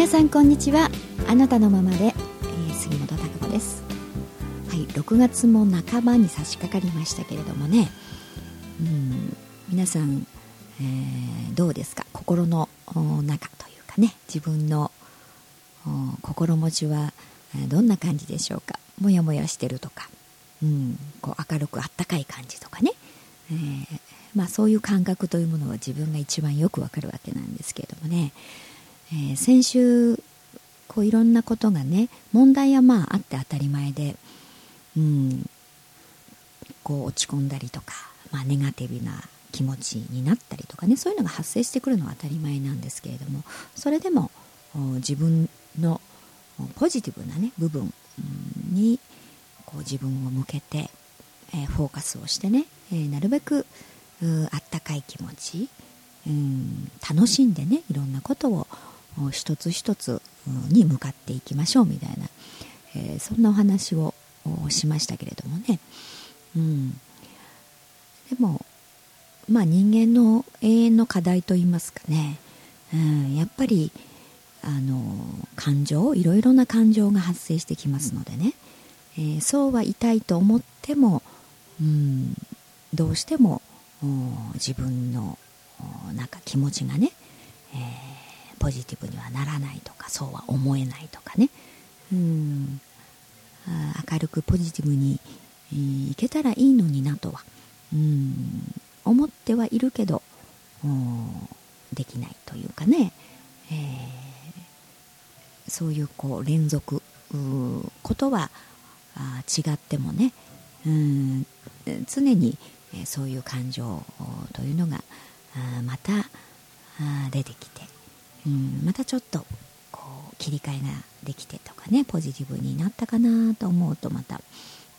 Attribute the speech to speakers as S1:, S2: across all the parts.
S1: 皆さんこんにちは。あなたのままで、えー、杉本孝子です。はい6月も半ばに差し掛かりましたけれどもね。うん皆さん、えー、どうですか？心の中というかね。自分の心持ちはどんな感じでしょうか？もやもやしてるとか、うん、こう明るくあったかい感じとかね、えー、まあ、そういう感覚というものは自分が一番よくわかるわけなんですけれどもね。えー、先週こういろんなことがね問題はまああって当たり前で、うん、こう落ち込んだりとか、まあ、ネガティブな気持ちになったりとかねそういうのが発生してくるのは当たり前なんですけれどもそれでも自分のポジティブな、ね、部分にこう自分を向けて、えー、フォーカスをしてね、えー、なるべくあったかい気持ち、うん、楽しんでねいろんなことを一つ一つに向かっていきましょうみたいな、えー、そんなお話をしましたけれどもね、うん、でもまあ人間の永遠の課題といいますかね、うん、やっぱりあの感情いろいろな感情が発生してきますのでね、えー、そうは痛いと思っても、うん、どうしても自分のなんか気持ちがね、えーポジティブにはならないとかそうは思えないとかね。うん。明るくポジティブにいけたらいいのになとはうん思ってはいるけどできないというかね、えー、そういうこう連続ことはあ違ってもねうん常にそういう感情というのがまた出てきてうん、またちょっとこう切り替えができてとかねポジティブになったかなと思うとまた、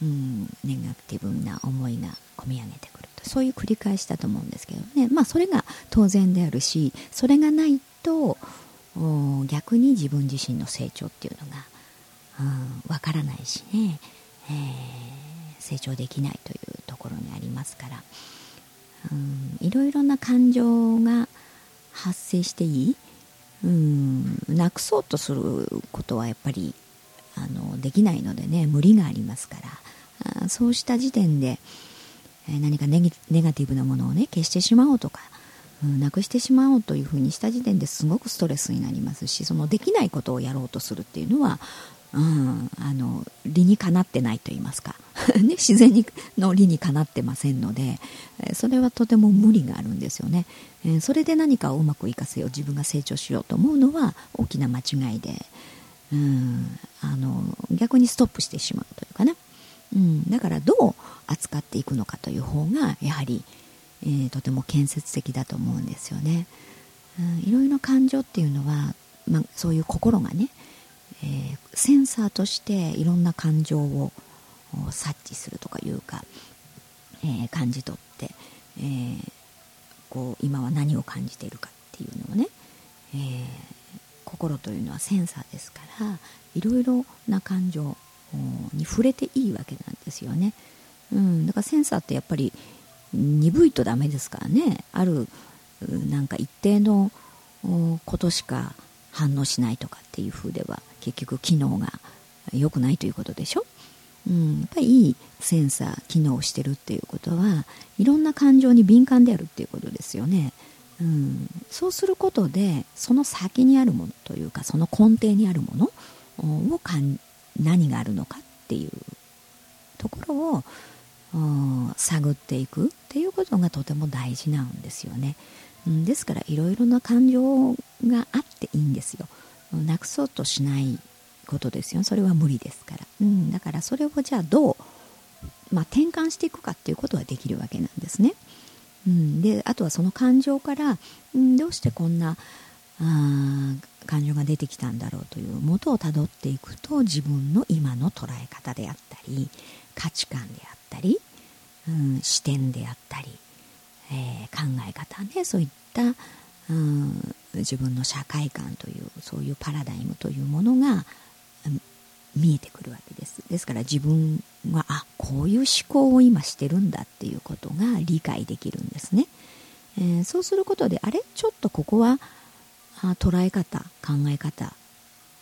S1: うん、ネガティブな思いが込み上げてくるとそういう繰り返しだと思うんですけどね。まあそれが当然であるしそれがないと逆に自分自身の成長っていうのがわ、うん、からないしね、えー、成長できないというところにありますから、うん、いろいろな感情が発生していいうんなくそうとすることはやっぱりあのできないのでね無理がありますから。あそうした時点で、え何かネガティブなものをね消してしまおうとか、うん、なくしてしまおうというふうにした時点ですごくストレスになりますしそのできないことをやろうとするっていうのは、うん、あの理にかなってないと言いますか、ね、自然にの理にかなってませんのでそれはとても無理があるんですよね、えそれで何かをうまくいかせよう自分が成長しようと思うのは大きな間違いで、うん、あの逆にストップしてしまうというかね、うん、だからどう扱っていくのかという方がやはり、えー、とても建設的だと思うんですよね、うん、いろいろ感情っていうのは、まあ、そういう心がね、えー、センサーとしていろんな感情を察知するとかいうか、えー、感じ取って、えーこう今は何を感じているかっていうのをね、えー、心というのはセンサーですからいろいろな感情に触れていいわけなんですよね、うん、だからセンサーってやっぱり鈍いとダメですからね。あるなんか一定のことしか反応しないとかっていう風では結局機能が良くないということでしょ？うん、やっぱりいいセンサー機能してるっていうことはいろんな感情に敏感であるっていうことですよね、うん、そうすることでその先にあるものというかその根底にあるものをかん何があるのかっていうところを探っていくっていうことがとても大事なんですよね、うん、ですからいろいろな感情があっていいんですよ。なくそうとしないことですよ。それは無理ですから、うん、だからそれをじゃあどう、まあ、転換していくかっていうことはできるわけなんですね、うん、であとはその感情から、うん、どうしてこんなあ感情が出てきたんだろうという元をたどっていくと自分の今の捉え方であったり価値観であったり、うん、視点であったり、えー、考え方ね。そういった、うん、自分の社会観というそういうパラダイムというものが見えてくるわけです。ですから自分はあこういう思考を今してるんだっていうことが理解できるんですね、えー、そうすることであれ？ちょっとここはあ捉え方考え方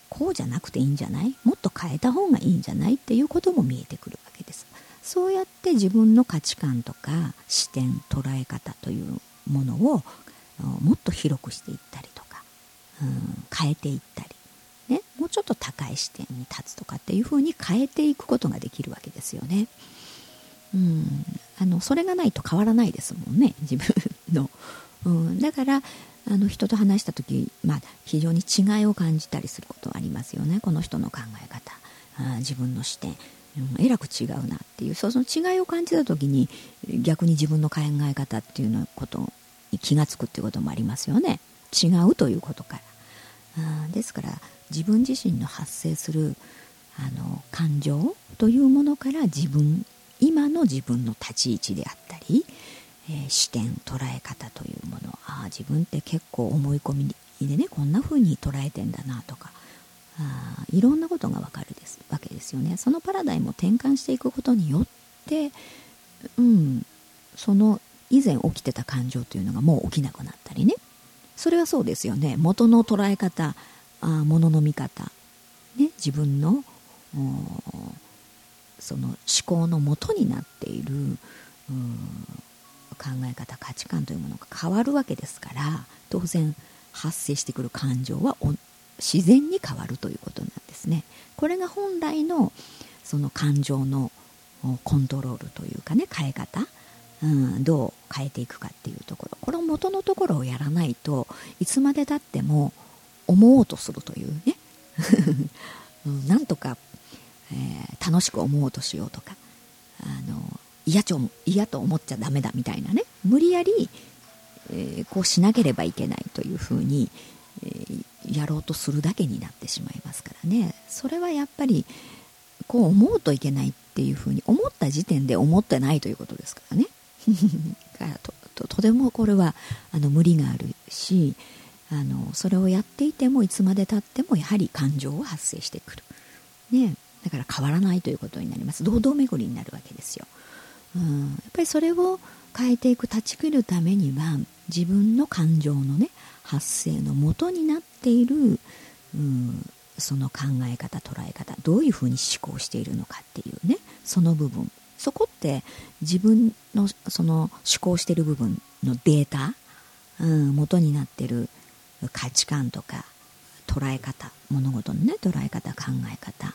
S1: こうじゃなくていいんじゃない？もっと変えた方がいいんじゃない？っていうことも見えてくるわけです。そうやって自分の価値観とか視点捉え方というものをもっと広くしていったりとか、うん、変えていったり、うちょっと高い視点に立つとかっていうふうに変えていくことができるわけですよね。うん、あのそれがないと変わらないですもんね 自分の、うん、だからあの人と話した時、まあ、非常に違いを感じたりすることはありますよね。この人の考え方。あ自分の視点、うん、えらく違うなっていう。その違いを感じた時に逆に自分の考え方っていうのことに気が付くっていうこともありますよね。違うということから。あですから自分自身の発生するあの感情というものから自分今の自分の立ち位置であったり、えー、視点捉え方というものああ自分って結構思い込みでねこんな風に捉えてんだなとかあいろんなことがわかるですわけですよね。そのパラダイムを転換していくことによってうんその以前起きてた感情というのがもう起きなくなっそれはそうですよね。元の捉え方あものの見方、ね、自分のその思考のもとになっている考え方価値観というものが変わるわけですから当然発生してくる感情は自然に変わるということなんですね。これが本来のその感情のコントロールというかね変え方、うん、どう変えていくかっていうところ。この元のところをやらないといつまでたっても思おうとするというね。なんとかえー、楽しく思おうとしようとかあの嫌ちょ嫌と思っちゃダメだみたいなね。無理やり、えー、こうしなければいけないというふうに、えー、やろうとするだけになってしまいますからね。それはやっぱりこう思うといけないっていうふうに思った時点で思ってないということですからね。とととてもこれはあの無理があるしあのそれをやっていてもいつまでたってもやはり感情は発生してくる。ねだから変わらないということになります。堂々巡りになるわけですよ、うん、やっぱりそれを変えていく断ち切るためには自分の感情のね発生のもとになっている、うん、その考え方捉え方どういうふうに思考しているのかっていうねその部分。そこって自分のその思考してる部分のデータ、うん、元になってる価値観とか捉え方物事のね捉え方考え方っ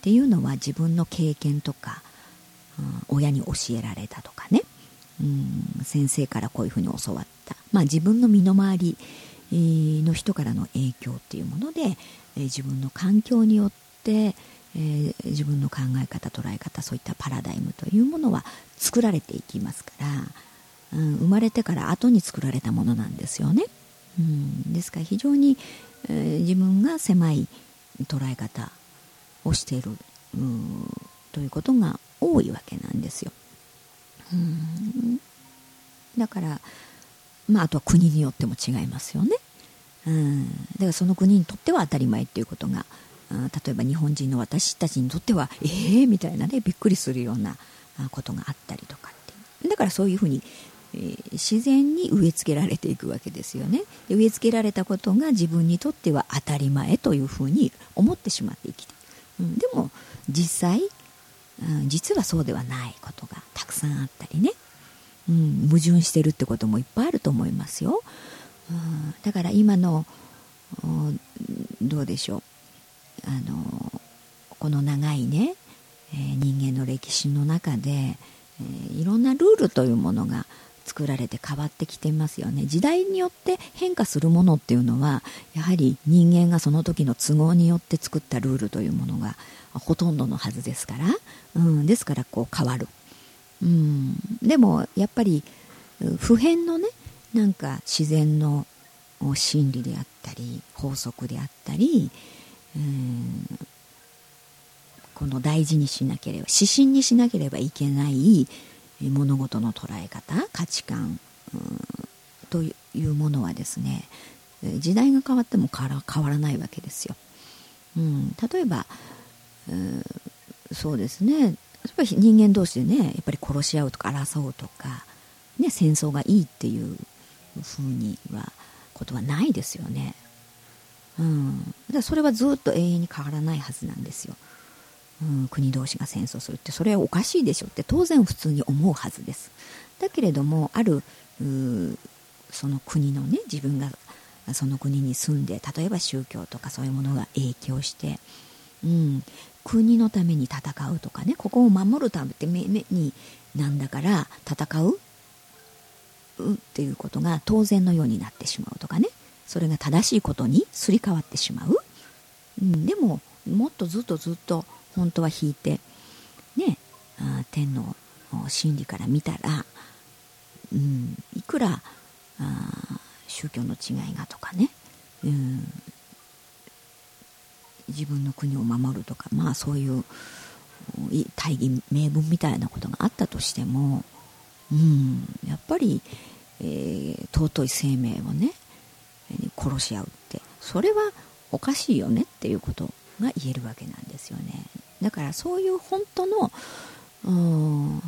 S1: ていうのは自分の経験とか、うん、親に教えられたとかね、うん、先生からこういうふうに教わった、まあ、自分の身の回りの人からの影響っていうもので、自分の環境によって、えー、自分の考え方捉え方そういったパラダイムというものは作られていきますから、うん、生まれてから後に作られたものなんですよね、うん、ですから非常に、えー、自分が狭い捉え方をしているということが多いわけなんですよ。うんだから、まあ、あとは国によっても違いますよね。うんだからその国にとっては当たり前っていうことが例えば日本人の私たちにとってはええー、みたいなねびっくりするようなことがあったりとかってだからそういうふうに、えー、自然に植え付けられていくわけですよね。で植え付けられたことが自分にとっては当たり前というふうに思ってしまって生きてうん、でも実際、うん、実はそうではないことがたくさんあったりね、うん、矛盾してるってこともいっぱいあると思いますよ、うん、だから今のどうでしょう。あのこの長いね、えー、人間の歴史の中で、えー、いろんなルールというものが作られて変わってきてますよね。時代によって変化するものっていうのはやはり人間がその時の都合によって作ったルールというものがほとんどのはずですから、うん、ですからこう変わる、うん、でもやっぱり普遍のねなんか自然の真理であったり法則であったり、この大事にしなければ指針にしなければいけない物事の捉え方価値観、というものはですね時代が変わっても変わらないわけですよ。うん、例えばう、そうですねやっぱり人間同士でねやっぱり殺し合うとか争うとか、ね、戦争がいいっていうふうにはことはないですよね。うん、だそれはずっと永遠に変わらないはずなんですよ、うん、国同士が戦争するってそれはおかしいでしょって当然普通に思うはずです。だけれどもあるその国のね自分がその国に住んで例えば宗教とかそういうものが影響して、うん、国のために戦うとかねここを守るためになんだから戦うっていうことが当然のようになってしまうとかね。それが正しいことにすり替わってしまう、うん、でももっとずっとずっと本当は引いてねあ天の真理から見たら、うん、いくらあ宗教の違いがとかね、うん、自分の国を守るとかまあそういう大義名分みたいなことがあったとしても、うん、やっぱり、えー、尊い生命をね殺し合うって。それはおかしいよねっていうことが言えるわけなんですよね。だからそういう本当の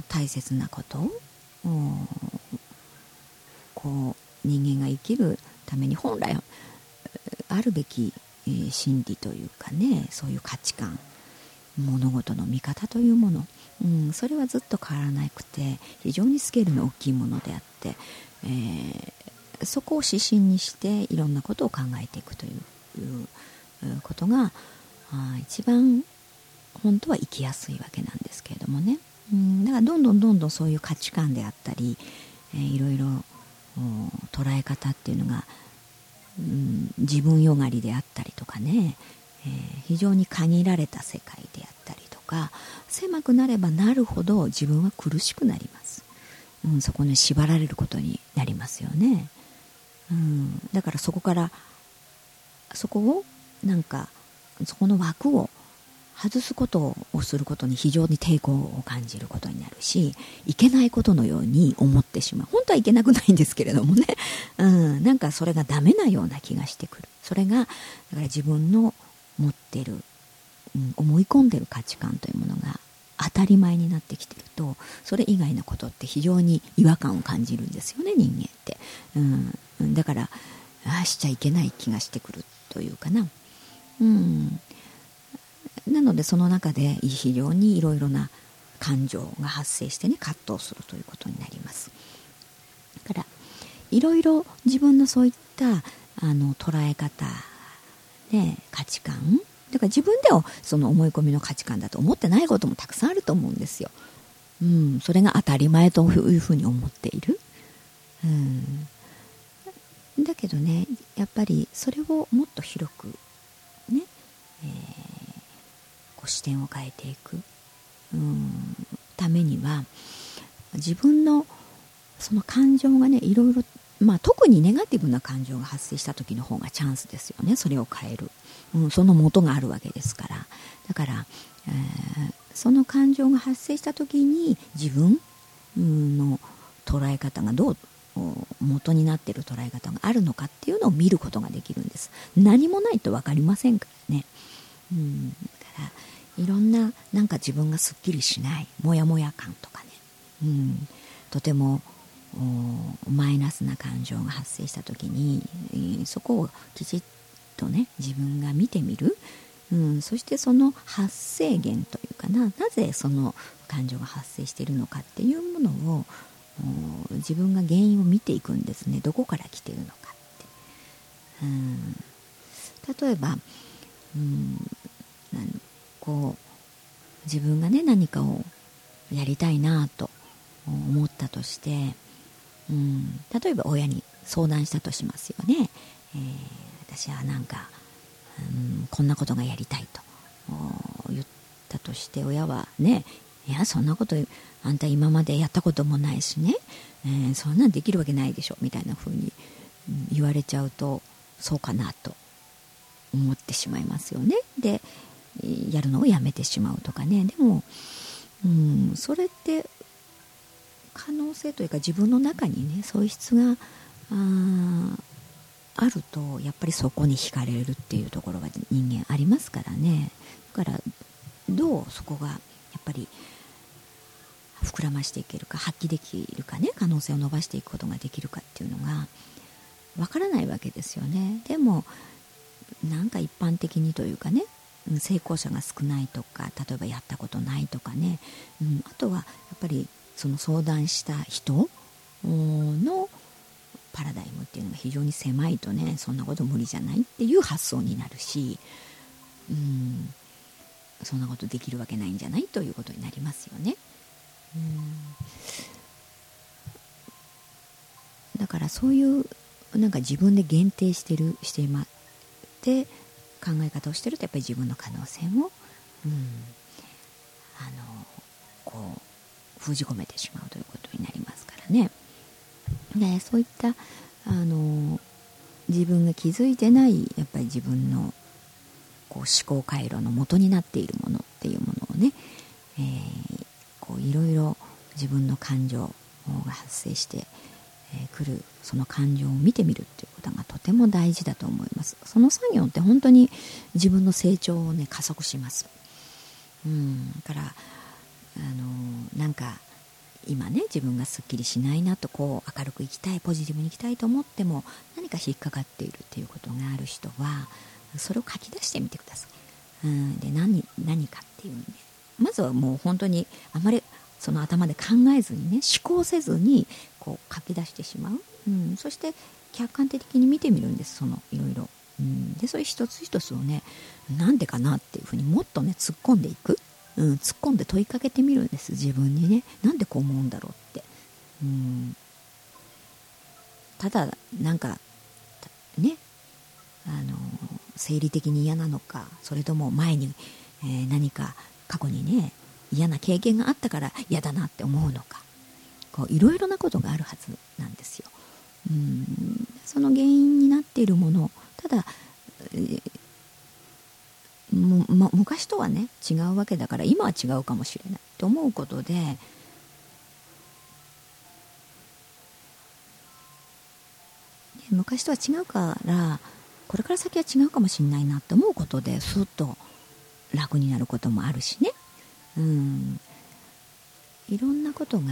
S1: 大切なことをこう人間が生きるために本来あるべき、えー、真理というかねそういう価値観物事の見方というもの、うん、それはずっと変わらなくて非常にスケールの大きいものであって、えー、そこを指針にしていろんなことを考えていくということが一番本当は生きやすいわけなんですけれどもね、うん、だからどんどんどんどんそういう価値観であったり、えー、いろいろ捉え方っていうのが、うん、自分よがりであったりとかね、えー、非常に限られた世界であったりとか狭くなればなるほど自分は苦しくなります、うん、そこに縛られることになりますよね、うん、だからそこからそこをなんかそこの枠を外すことをすることに非常に抵抗を感じることになるしいけないことのように思ってしまう。本当はいけなくないんですけれどもね、うん、なんかそれがダメなような気がしてくる。それがだから自分の持ってる、うん、思い込んでる価値観というものが当たり前になってきてるとそれ以外のことって非常に違和感を感じるんですよね人間って、うん、だからああしちゃいけない気がしてくるというかな、うん、なのでその中で非常にいろいろな感情が発生してね葛藤するということになります。だからいろいろ自分のそういったあの捉え方、ね、価値観だから自分ではその思い込みの価値観だと思ってないこともたくさんあると思うんですよ、うん、それが当たり前というふうに思っている、うん、だけどねやっぱりそれをもっと広くね、えーこう視点を変えていく。うん。ためには自分のその感情がねいろいろ、まあ、特にネガティブな感情が発生した時の方がチャンスですよね。それを変える、うん、その元があるわけですから。だから、えー、その感情が発生した時に自分の捉え方がどう元になっている捉え方があるのかっていうのを見ることができるんです。何もないと分かりませんからね、うん、だからいろんななんか自分がすっきりしないモヤモヤ感とかね、うん、とてもマイナスな感情が発生した時に、そこをきちっとね自分が見てみる、うん、そしてその発生源というかななぜその感情が発生しているのかっていうものを自分が原因を見ていくんですね。どこから来ているのかって、うん、例えば、うん、こう自分がね何かをやりたいなと思ったとして、うん、例えば親に相談したとしますよね、えー、私はなんか、うん、こんなことがやりたいと。言ったとして親はねいやそんなことあんた今までやったこともないしね、えー、そんなんできるわけないでしょ。みたいな風に言われちゃうとそうかなと思ってしまいますよね。でやるのをやめてしまうとかね。でも、うん、それって可能性というか自分の中にね素質がああるとやっぱりそこに惹かれるっていうところが人間ありますからね。だからどうそこがやっぱり膨らましていけるか発揮できるかね可能性を伸ばしていくことができるかっていうのがわからないわけですよね。でもなんか一般的にというかね成功者が少ないとか例えばやったことないとかね、うん、あとはやっぱりその相談した人のパラダイムっていうのが非常に狭いとねそんなこと無理じゃないっていう発想になるし、うん、そんなことできるわけないんじゃないということになりますよね。うんだからそういうなんか自分で限定してるしてまって考え方をしてるとやっぱり自分の可能性も、うん、あの封じ込めてしまうということになりますからね。でそういったあの自分が気づいてないやっぱり自分のこう思考回路の元になっているものっていうものをね、えー、こういろいろ自分の感情が発生してくるその感情を見てみるっていうことがとても大事だと思いますその作業って本当に自分の成長をね加速しますうんだからあのなんか今ね自分がすっきりしないなとこう明るく生きたいポジティブに生きたいと思っても何か引っかかっているっていうことがある人はそれを書き出してみてください。うんで何何かっていうねまずはもう本当にあまりその頭で考えずにね思考せずにこう書き出してしまう、うん、そして客観的に見てみるんですそのいろいろ、うん、でそれ一つ一つをねなんでかなっていうふうにもっとね突っ込んでいく、うん、突っ込んで問いかけてみるんです。自分にね。なんでこう思うんだろうって、うん、ただなんかね。あの生理的に嫌なのかそれとも前に、えー、何か過去にね嫌な経験があったから嫌だなって思うのか。いろいろなことがあるはずなんですよ。うん。その原因になっているものただ、えーもま、昔とはね違うわけだから今は違うかもしれないと思うことで昔とは違うからこれから先は違うかもしれないなって思うことですっと楽になることもあるしね。うん。いろんなことが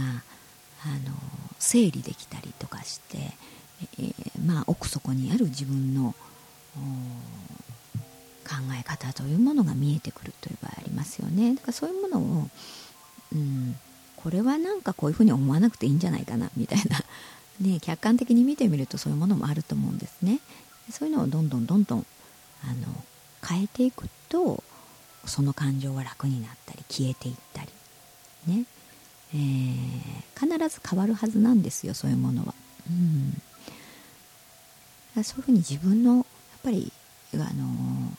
S1: あの整理できたりとかして、えー、まあ、奥底にある自分の考え方というものが見えてくるという場合ありますよね。だからそういうものを、うん、これはなんかこういうふうに思わなくていいんじゃないかなみたいな、ね、客観的に見てみるとそういうものもあると思うんですね。そういうのをどんどんどんどんあの変えていくとその感情は楽になったり消えていったり。ね、えー、必ず変わるはずなんですよそういうものは。うん、そういうふうに自分のやっぱりあの、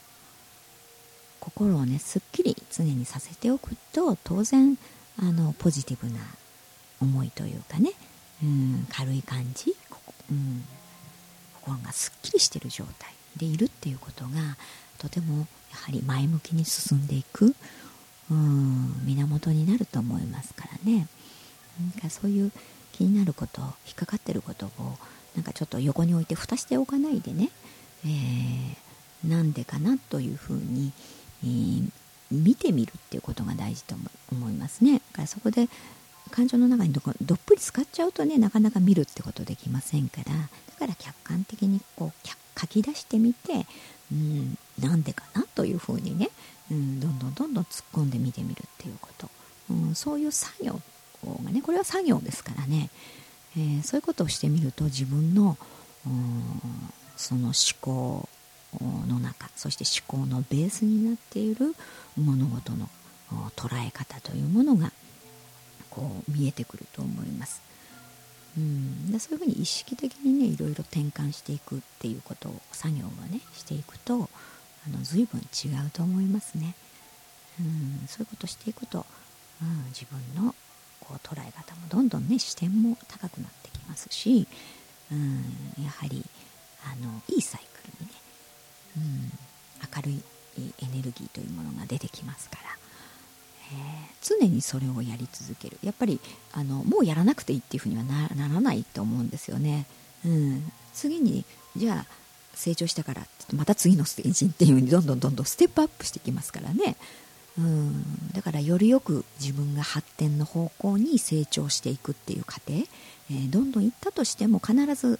S1: 心をねすっきり常にさせておくと当然あのポジティブな思いというかね、うん、軽い感じ、うん、心がすっきりしてる状態でいるっていうことがとてもやはり前向きに進んでいくうん源になると思いますからね。なんかそういう気になること引っかかってることをなんかちょっと横に置いて蓋しておかないでね、えー、なんでかなというふうに、えー、見てみるっていうことが大事と思いますね。だからそこで感情の中にどどっぷり使っちゃうとねなかなか見るってことできませんから。だから客観的にこう書き出してみてうん、なんでかなというふうにね、うん、どんどんどんどん突っ込んで見てみるっていうこと、うん、そういう作業がねこれは作業ですからね、えー、そういうことをしてみると自分の、うん、その思考の中そして思考のベースになっている物事の捉え方というものがこう見えてくると思います。うん、でそういうふうに意識的にねいろいろ転換していくっていうことを作業をねしていくとあの随分違うと思いますね、うん、そういうことしていくと、うん、自分のこう捉え方もどんどんね視点も高くなってきますし、うん、やはりあのいいサイクルにね、うん、明るいエネルギーというものが出てきますから。え常にそれをやり続ける。やっぱりあのもうやらなくていいっていうふうにはならないと思うんですよね、うん、次にじゃあ成長したからまた次のステージっていうふうにどんどんどんどんステップアップしてきますからね、うん、だからよりよく自分が発展の方向に成長していくっていう過程、えー、どんどんいったとしても必ず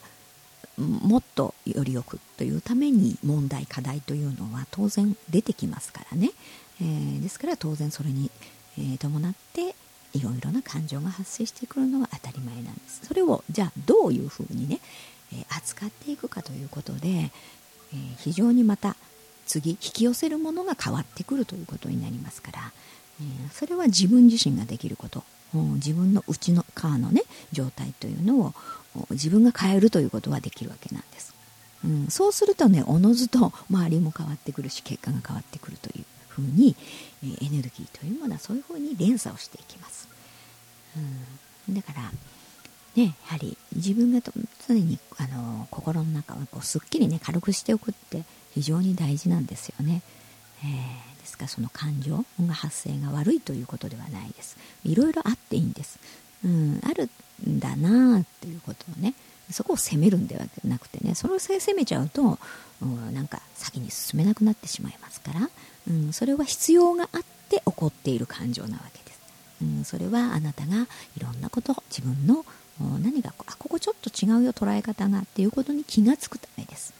S1: もっとよりよくというために問題課題というのは当然出てきますからね、えー、ですから当然それに、えー、伴っていろいろな感情が発生してくるのは当たり前なんです。それをじゃあどういうふうにね、えー、扱っていくかということで、え非常にまた次引き寄せるものが変わってくるということになりますから、えそれは自分自身ができること。自分の内の側のね状態というのを自分が変えるということはできるわけなんです、うん、そうするとねおのずと周りも変わってくるし結果が変わってくるというふうに、えエネルギーというものはそういうふうに連鎖をしていきます、うん、だからね、やはり自分が常にあの心の中をこうすっきりね軽くしておくって非常に大事なんですよね。えー、ですか？その感情が発生が悪いということではないです。いろいろあっていいんです。うん、あるんだなっていうことをねそこを責めるんではなくてねそれを責めちゃうと、うん、なんか先に進めなくなってしまいますから、うん、それは必要があって起こっている感情なわけです。うん、それはあなたがいろんなこと自分の何があここちょっと違うよ捉え方がっていうことに気がつくためです。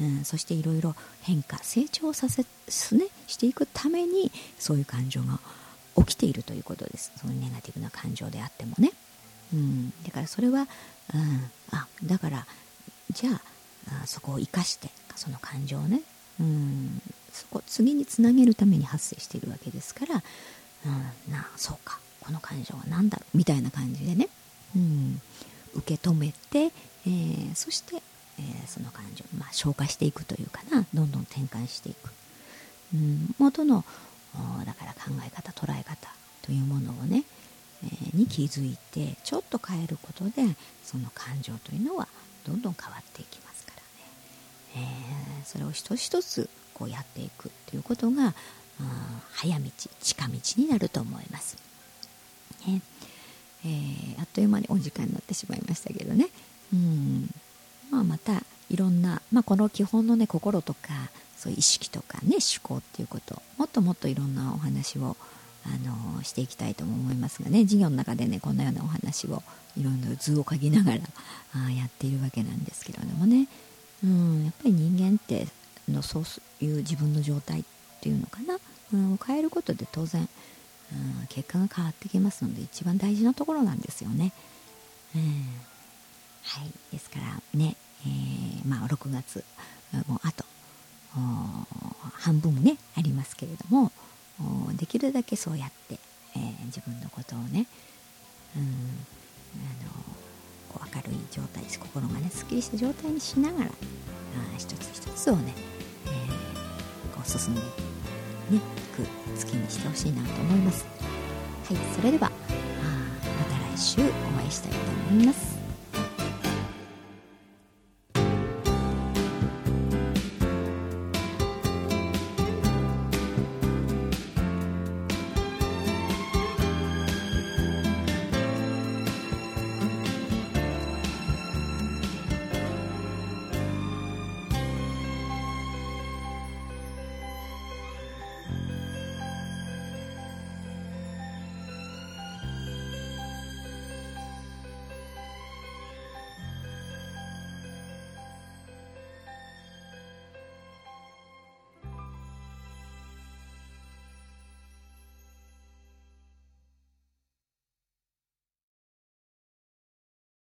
S1: うん、そしていろいろ変化成長させ、ね、していくためにそういう感情が起きているということです。そのネガティブな感情であってもね、うん、だからそれは、うん、あだからじゃあそこを生かしてその感情をね、うん、そこ次につなげるために発生しているわけですから、うん、なそうかこの感情は何だろうみたいな感じでね、うん、受け止めて、えー、そして、その感情、まあ、消化していくというかなどんどん転換していく、うん、元のだから考え方捉え方というものをね、えー、に気づいてちょっと変えることでその感情というのはどんどん変わっていきますからね、えー、それを一つ一つこうやっていくということが早道近道になると思います、ね。えー、あっという間にお時間になってしまいましたけどね。うん。まあ、またいろんな、まあ、この基本のね心とかそういう意識とかね思考っていうこともっともっといろんなお話をあのしていきたいとも思いますがね授業の中でねこんなようなお話をいろんな図を書きながらあやっているわけなんですけれどもね、うん、やっぱり人間ってのそういう自分の状態っていうのかな、うん、変えることで当然、うん、結果が変わってきますので一番大事なところなんですよね。うんはい、ですからね、えー、まあ、6月もうあと半分ねありますけれどもできるだけそうやって、えー、自分のことをね、うん、あのこう明るい状態心がねすっきりした状態にしながらあ一つ一つをね、えー、こう進んでいく月にしてほしいなと思います。はい、それではまた来週お会いしたいと思います。